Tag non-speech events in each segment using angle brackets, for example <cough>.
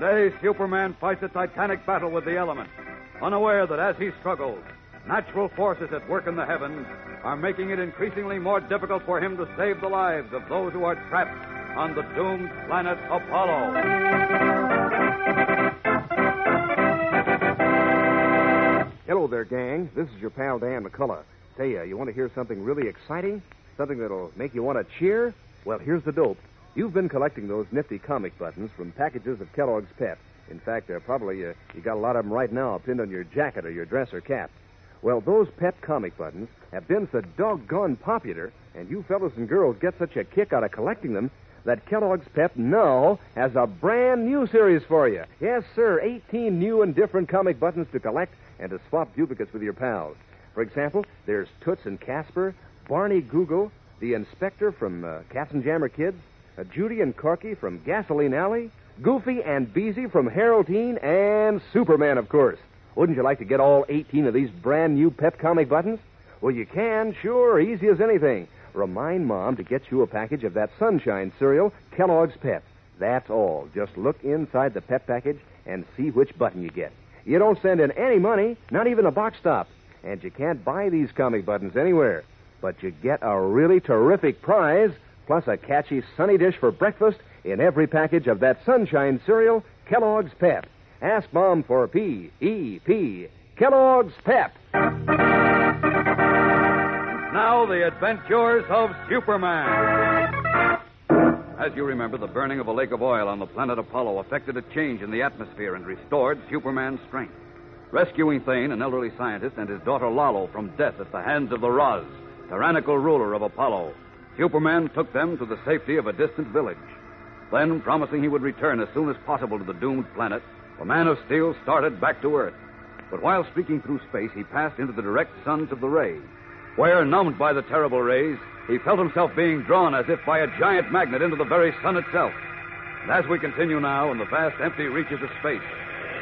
Today, Superman fights a titanic battle with the elements, unaware that as he struggles, natural forces at work in the heavens are making it increasingly more difficult for him to save the lives of those who are trapped on the doomed planet Apollo. Hello there, gang. This is your pal Dan McCullough. Say, uh, you want to hear something really exciting? Something that'll make you want to cheer? Well, here's the dope. You've been collecting those nifty comic buttons from packages of Kellogg's Pep. In fact, uh, probably uh, you got a lot of them right now pinned on your jacket or your dress or cap. Well, those Pep comic buttons have been so doggone popular, and you fellows and girls get such a kick out of collecting them, that Kellogg's Pep now has a brand new series for you. Yes, sir, 18 new and different comic buttons to collect and to swap duplicates with your pals. For example, there's Toots and Casper, Barney Google, the Inspector from uh, Jammer Kids, uh, Judy and Corky from Gasoline Alley, Goofy and Beezy from Harold Teen, and Superman, of course. Wouldn't you like to get all 18 of these brand new Pep comic buttons? Well, you can, sure, easy as anything. Remind Mom to get you a package of that Sunshine cereal, Kellogg's Pep. That's all. Just look inside the Pep package and see which button you get. You don't send in any money, not even a box stop. And you can't buy these comic buttons anywhere. But you get a really terrific prize, plus a catchy sunny dish for breakfast in every package of that Sunshine cereal, Kellogg's Pep. Ask Mom for P E P. Kellogg's Pep. Now, the adventures of Superman. As you remember, the burning of a lake of oil on the planet Apollo affected a change in the atmosphere and restored Superman's strength. Rescuing Thane, an elderly scientist, and his daughter Lalo from death at the hands of the Raz, tyrannical ruler of Apollo, Superman took them to the safety of a distant village. Then, promising he would return as soon as possible to the doomed planet, the Man of Steel started back to Earth. But while streaking through space, he passed into the direct suns of the rays where, numbed by the terrible rays, he felt himself being drawn as if by a giant magnet into the very sun itself. And as we continue now in the vast empty reaches of space,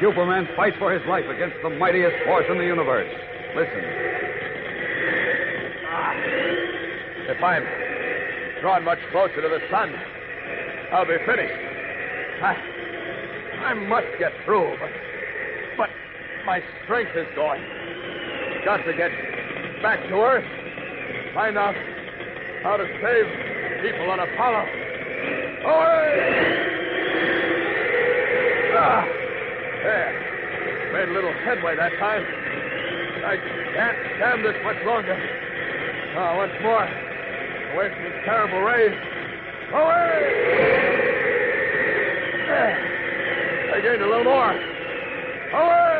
Superman fights for his life against the mightiest force in the universe. Listen. If I'm drawn much closer to the sun, I'll be finished. I, I must get through, but, but my strength is going. Got to get back to Earth. Find out how to save people on Apollo. Away! Ah, there. Made a little headway that time. I can't stand this much longer. Ah, once more. Away eh, from these terrible rays. Away! I gained a little more. Away!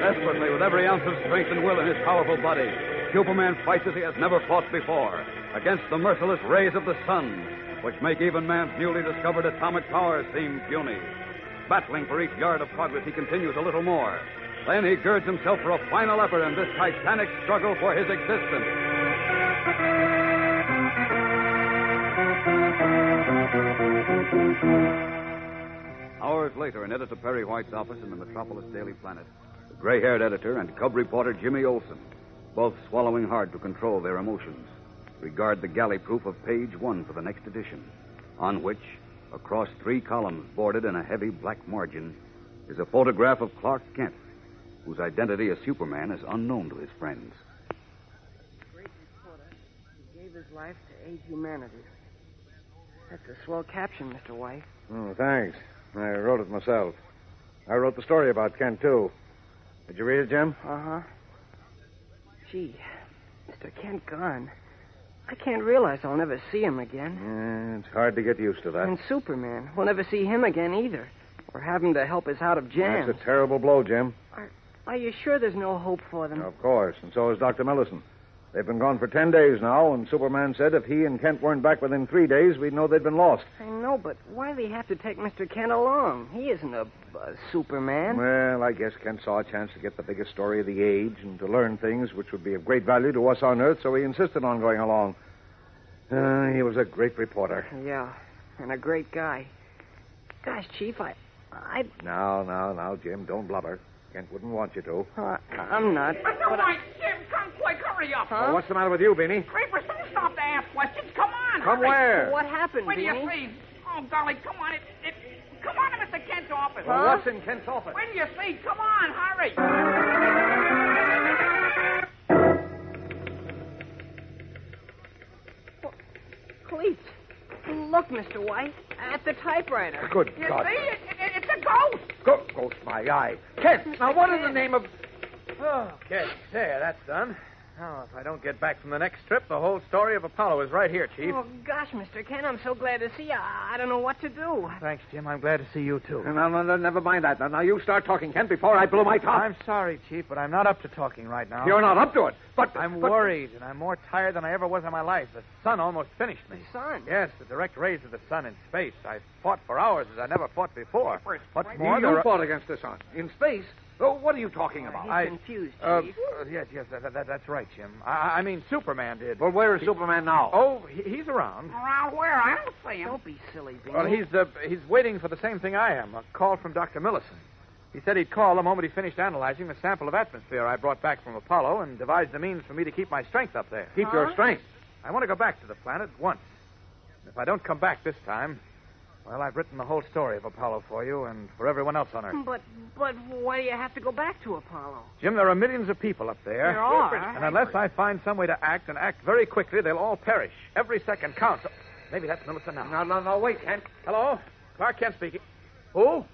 Desperately, with every ounce of strength and will in his powerful body, Superman fights as he has never fought before against the merciless rays of the sun, which make even man's newly discovered atomic power seem puny. Battling for each yard of progress, he continues a little more. Then he girds himself for a final effort in this titanic struggle for his existence. Hours later, in Editor Perry White's office in the Metropolis Daily Planet, the gray haired editor and cub reporter Jimmy Olsen, both swallowing hard to control their emotions, regard the galley proof of page one for the next edition, on which, across three columns bordered in a heavy black margin, is a photograph of Clark Kent, whose identity as Superman is unknown to his friends. Great reporter who gave his life to aid humanity. That's a swell caption, Mr. White. Oh, thanks. I wrote it myself. I wrote the story about Kent, too. Did you read it, Jim? Uh huh. Gee, Mr. Kent gone. I can't realize I'll never see him again. Yeah, it's hard to get used to that. And Superman. We'll never see him again either. Or have him to help us out of jams. That's a terrible blow, Jim. Are you sure there's no hope for them? Of course, and so is Dr. Millison. They've been gone for ten days now, and Superman said if he and Kent weren't back within three days, we'd know they'd been lost. I know, but why'd they have to take Mr. Kent along? He isn't a, a Superman. Well, I guess Kent saw a chance to get the biggest story of the age and to learn things which would be of great value to us on Earth, so he insisted on going along. Uh, he was a great reporter. Yeah, and a great guy. Gosh, Chief, I. I. Now, now, now, Jim, don't blubber. Kent wouldn't want you to. Uh, I'm not. Mr. But I, White, Jim, come quick, hurry up. Huh? Well, what's the matter with you, Beanie? Creepers, don't stop to ask questions. Come on, Come hurry. where? what happened, Where do you Beanie? see? Oh, golly, come on. It, it, come on to Mr. Kent's office. Well, what's in Kent's office? Where do you see? Come on, hurry. Cleats. Look, Mr. White, at the typewriter. Good You God. see? It, it, it's a ghost. Go, ghost oh, my eye. Kent, now what in the name of... Oh, okay, there, that's done. Now, if I don't get back from the next trip, the whole story of Apollo is right here, Chief. Oh, gosh, Mr. Ken, I'm so glad to see you. I I don't know what to do. Thanks, Jim. I'm glad to see you, too. No, no, no, never mind that. Now, now, you start talking, Ken, before I blow my top. I'm sorry, Chief, but I'm not up to talking right now. You're not up to it. But I'm but- worried, and I'm more tired than I ever was in my life. The sun almost finished me. The sun? Yes, the direct rays of the sun in space. I fought for hours as I never fought before. What's You, more, you there are- fought against the sun in space. Oh, what are you talking about? He's I- confused, Uh, Chief. uh, yes, yes, that, that, that's right, Jim. I, I mean, Superman did. well, where is Superman now? Oh, he, he's around. Around where? I don't see him. Don't be silly, Beanie. Well, he's uh, he's waiting for the same thing I am. A call from Dr. Millison. He said he'd call the moment he finished analyzing the sample of atmosphere I brought back from Apollo and devised the means for me to keep my strength up there. Keep your strength. I want to go back to the planet once. If I don't come back this time, well, I've written the whole story of Apollo for you and for everyone else on Earth. But, but why do you have to go back to Apollo? Jim, there are millions of people up there. There are. And unless I find some way to act and act very quickly, they'll all perish. Every second counts. Maybe that's Millison now. No, no, no, wait, Kent. Hello? Clark Kent speaking. Who?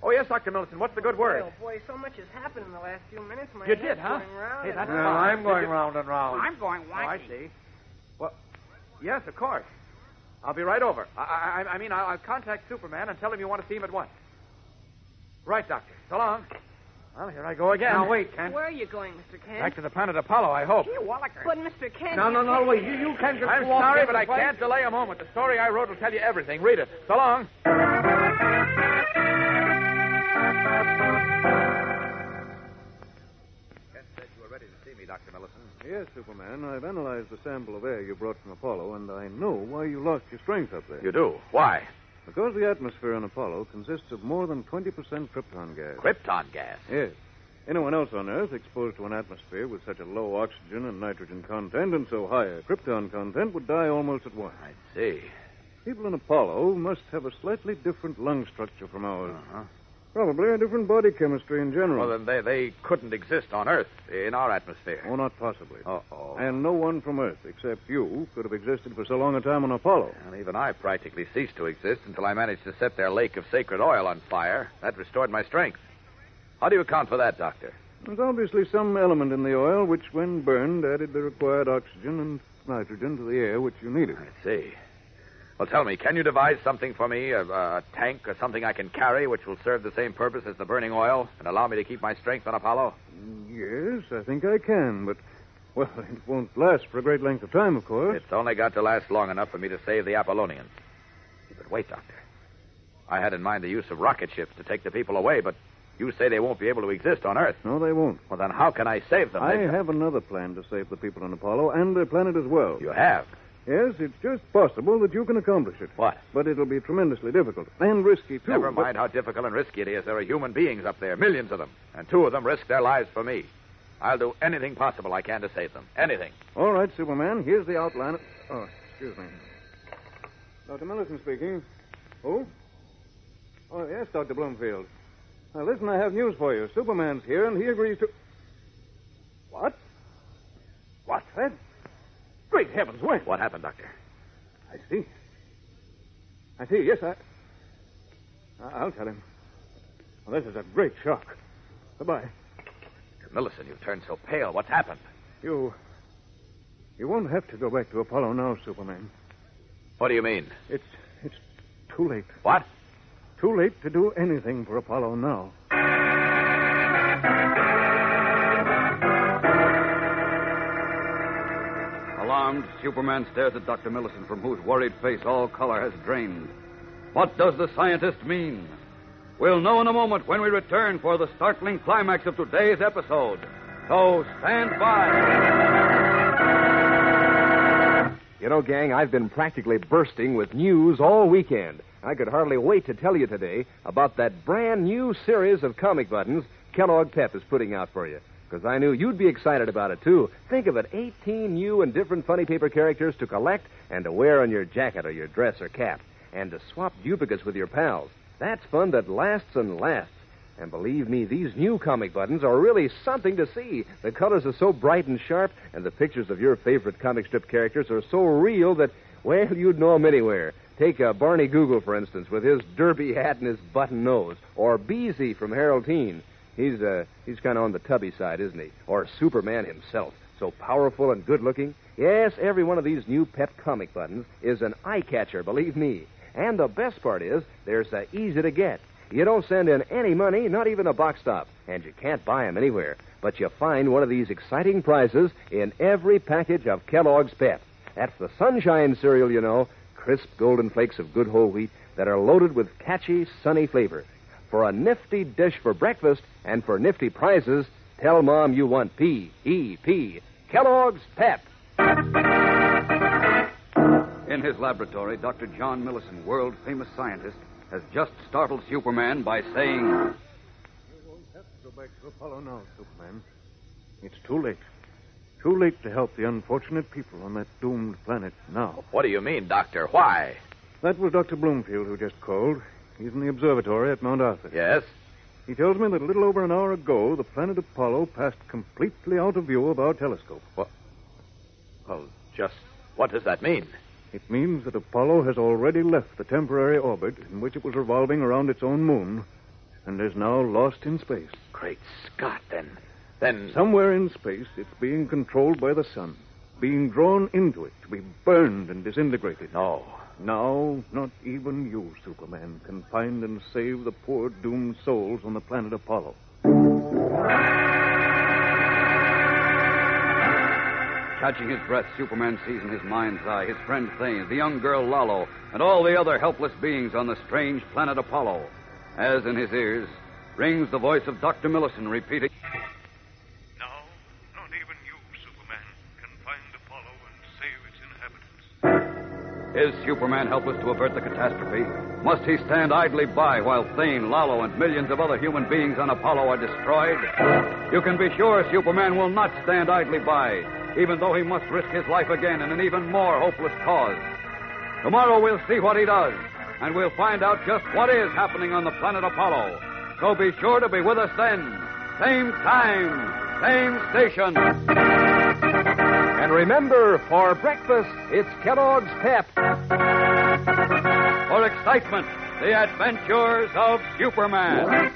Oh, yes, Dr. Millison. What's the good word? Oh, boy, so much has happened in the last few minutes. My You head's did, huh? going round Hey, that's Well, round. fine. I'm going round and round. I'm going Oh, I see. Well, yes, of course. I'll be right over. I, I, I mean, I'll, I'll contact Superman and tell him you want to see him at once. Right, Doctor. So long. Well, here I go again. Now, wait, Kent. Where are you going, Mr. Kent? Back to the planet Apollo, I hope. Gee, Wallaker. But, Mr. Kent. No, no, no, wait. You, you can't just I'm go sorry, but I way. can't delay a moment. The story I wrote will tell you everything. Read it. So long. Dr. Millison. Yes, Superman. I've analyzed the sample of air you brought from Apollo, and I know why you lost your strength up there. You do? Why? Because the atmosphere on Apollo consists of more than 20% krypton gas. Krypton gas. Yes. Anyone else on Earth exposed to an atmosphere with such a low oxygen and nitrogen content and so high a krypton content would die almost at once. I see. People in Apollo must have a slightly different lung structure from ours. Uh-huh. Probably a different body chemistry in general. Well, then they, they couldn't exist on Earth in our atmosphere. Oh, not possibly. Uh-oh. And no one from Earth, except you, could have existed for so long a time on Apollo. And even I practically ceased to exist until I managed to set their lake of sacred oil on fire. That restored my strength. How do you account for that, Doctor? There's obviously some element in the oil which, when burned, added the required oxygen and nitrogen to the air which you needed. I see. Well, tell me, can you devise something for me, a, a tank or something I can carry which will serve the same purpose as the burning oil and allow me to keep my strength on Apollo? Yes, I think I can, but, well, <laughs> it won't last for a great length of time, of course. It's only got to last long enough for me to save the Apollonians. But wait, Doctor. I had in mind the use of rocket ships to take the people away, but you say they won't be able to exist on Earth. No, they won't. Well, then how can I save them? I They've- have another plan to save the people on Apollo and their planet as well. You have? Yes, it's just possible that you can accomplish it. What? But it'll be tremendously difficult and risky, too. Never but- mind how difficult and risky it is. There are human beings up there, millions of them, and two of them risk their lives for me. I'll do anything possible I can to save them. Anything. All right, Superman. Here's the outline. Of... Oh, excuse me. Dr. Millison speaking. Who? Oh, yes, Dr. Bloomfield. Now, listen, I have news for you. Superman's here, and he agrees to. What? What's that? Great heavens, when? What happened, Doctor? I see. I see, yes, I. I'll tell him. Well, this is a great shock. Goodbye. Millicent, you've turned so pale. What's happened? You. You won't have to go back to Apollo now, Superman. What do you mean? It's. It's too late. What? Too late to do anything for Apollo now. Alarmed, Superman stares at Dr. Millicent, from whose worried face all color has drained. What does the scientist mean? We'll know in a moment when we return for the startling climax of today's episode. So stand by. You know, gang, I've been practically bursting with news all weekend. I could hardly wait to tell you today about that brand new series of comic buttons Kellogg Pep is putting out for you. Because I knew you'd be excited about it, too. Think of it 18 new and different funny paper characters to collect and to wear on your jacket or your dress or cap, and to swap duplicates with your pals. That's fun that lasts and lasts. And believe me, these new comic buttons are really something to see. The colors are so bright and sharp, and the pictures of your favorite comic strip characters are so real that, well, you'd know 'em anywhere. Take uh, Barney Google, for instance, with his derby hat and his button nose, or Beezy from Harold Teen. He's uh, he's kind of on the tubby side, isn't he? Or Superman himself, so powerful and good-looking. Yes, every one of these new pep comic buttons is an eye catcher, believe me. And the best part is, they're so easy to get. You don't send in any money, not even a box stop, and you can't buy them anywhere. But you find one of these exciting prizes in every package of Kellogg's Pep. That's the Sunshine cereal, you know, crisp golden flakes of good whole wheat that are loaded with catchy, sunny flavor. For a nifty dish for breakfast and for nifty prizes, tell Mom you want P E P. Kellogg's Pep. In his laboratory, Dr. John Millicent, world famous scientist, has just startled Superman by saying, You won't have to go back to Apollo now, Superman. It's too late. Too late to help the unfortunate people on that doomed planet now. What do you mean, Doctor? Why? That was Dr. Bloomfield who just called. He's in the observatory at Mount Arthur. Yes? He tells me that a little over an hour ago, the planet Apollo passed completely out of view of our telescope. What? Well, just what does that mean? It means that Apollo has already left the temporary orbit in which it was revolving around its own moon and is now lost in space. Great Scott, then. Then. Somewhere in space, it's being controlled by the sun, being drawn into it to be burned and disintegrated. No. Now, not even you, Superman, can find and save the poor doomed souls on the planet Apollo. Catching his breath, Superman sees in his mind's eye his friend Thane, the young girl Lalo, and all the other helpless beings on the strange planet Apollo. As in his ears rings the voice of Dr. Millicent repeating, Is Superman helpless to avert the catastrophe? Must he stand idly by while Thane, Lalo, and millions of other human beings on Apollo are destroyed? You can be sure Superman will not stand idly by, even though he must risk his life again in an even more hopeless cause. Tomorrow we'll see what he does, and we'll find out just what is happening on the planet Apollo. So be sure to be with us then. Same time, same station. And remember, for breakfast, it's Kellogg's Pep. For excitement, the adventures of Superman.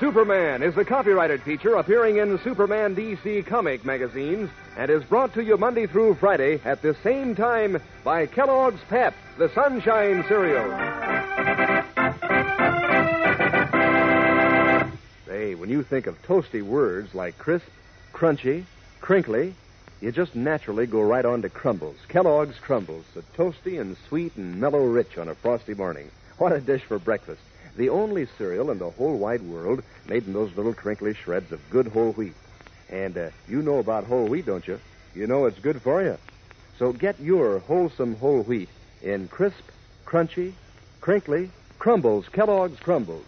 Superman is the copyrighted feature appearing in Superman DC comic magazines and is brought to you Monday through Friday at the same time by Kellogg's Pep, the Sunshine Cereal. Say, when you think of toasty words like crisp, crunchy, crinkly, you just naturally go right on to Crumbles. Kellogg's Crumbles, so toasty and sweet and mellow rich on a frosty morning. What a dish for breakfast. The only cereal in the whole wide world made in those little crinkly shreds of good whole wheat. And uh, you know about whole wheat, don't you? You know it's good for you. So get your wholesome whole wheat in crisp, crunchy, crinkly Crumbles, Kellogg's Crumbles.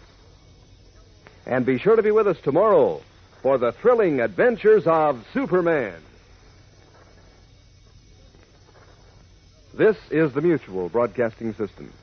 And be sure to be with us tomorrow for the thrilling adventures of Superman. This is the Mutual Broadcasting System.